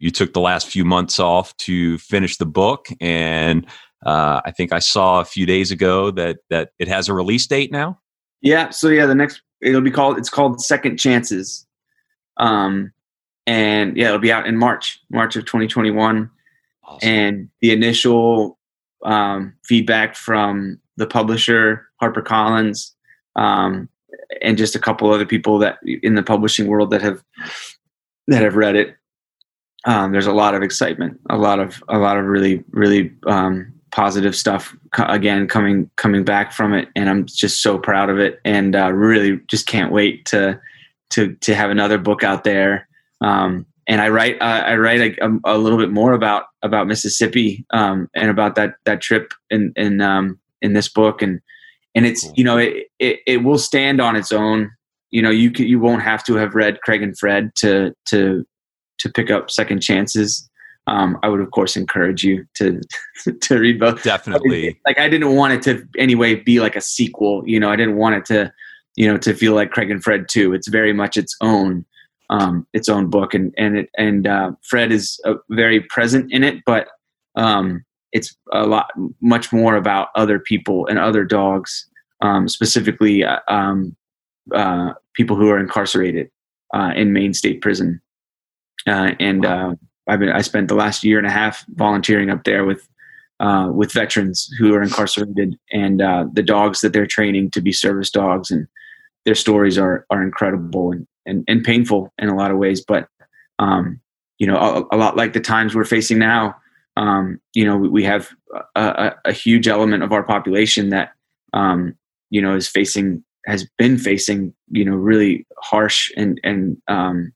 you took the last few months off to finish the book, and uh, I think I saw a few days ago that that it has a release date now. Yeah. So yeah, the next it'll be called it's called Second Chances, um, and yeah, it'll be out in March, March of 2021. Awesome. And the initial um, feedback from the publisher, HarperCollins, um, and just a couple other people that in the publishing world that have that have read it. Um, there's a lot of excitement, a lot of a lot of really really um, positive stuff co- again coming coming back from it, and I'm just so proud of it, and uh, really just can't wait to to to have another book out there. Um, and I write uh, I write a, a, little bit more about about Mississippi um, and about that that trip in in um, in this book and and it's you know it, it, it will stand on its own. You know you can, you won't have to have read Craig and Fred to to to pick up Second Chances. Um, I would of course encourage you to to read both. Definitely. Like I didn't want it to anyway be like a sequel. You know I didn't want it to you know to feel like Craig and Fred too. It's very much its own um, its own book, and and it and uh, Fred is uh, very present in it, but um, it's a lot much more about other people and other dogs, um, specifically uh, um, uh, people who are incarcerated uh, in Maine State Prison, uh, and I've been I spent the last year and a half volunteering up there with. with veterans who are incarcerated and the dogs that they're training to be service dogs and their stories are are incredible and and, and painful in a lot of ways. But um, you know, a, a, lot like the times we're facing now. Um, you know, we, we have a, a, a, huge element of our population that um, you know is facing has been facing you know really harsh and and um,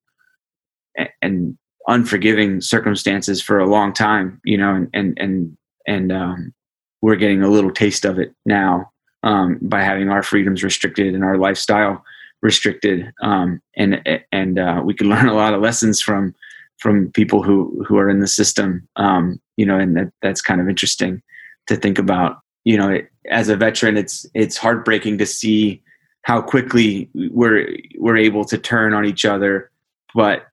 and unforgiving circumstances for a long time. You know, and and and and um, we're getting a little taste of it now um, by having our freedoms restricted and our lifestyle restricted, um, and and uh, we can learn a lot of lessons from from people who who are in the system. Um, you know, and that, that's kind of interesting to think about. You know, it, as a veteran, it's it's heartbreaking to see how quickly we're we're able to turn on each other. But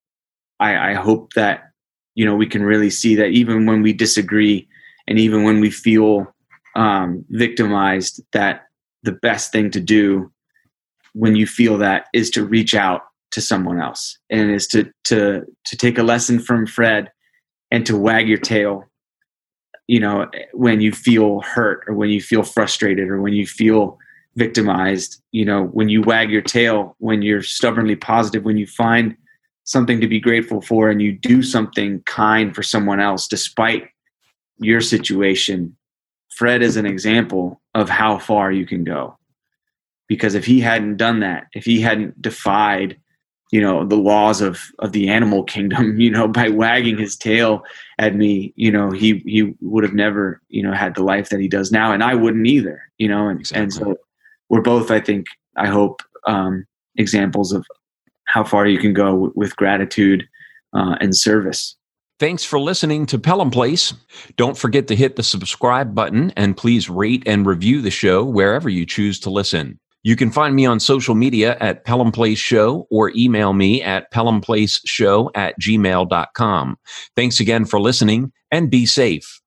I, I hope that you know we can really see that even when we disagree, and even when we feel um, victimized, that the best thing to do when you feel that is to reach out to someone else and is to to to take a lesson from Fred and to wag your tail you know when you feel hurt or when you feel frustrated or when you feel victimized you know when you wag your tail when you're stubbornly positive when you find something to be grateful for and you do something kind for someone else despite your situation fred is an example of how far you can go because if he hadn't done that, if he hadn't defied, you know, the laws of of the animal kingdom, you know, by wagging his tail at me, you know, he he would have never, you know, had the life that he does now, and I wouldn't either, you know, and exactly. and so we're both, I think, I hope, um, examples of how far you can go with gratitude uh, and service. Thanks for listening to Pelham Place. Don't forget to hit the subscribe button and please rate and review the show wherever you choose to listen. You can find me on social media at Pelham Place Show or email me at pelhamplaceshow at gmail.com. Thanks again for listening and be safe.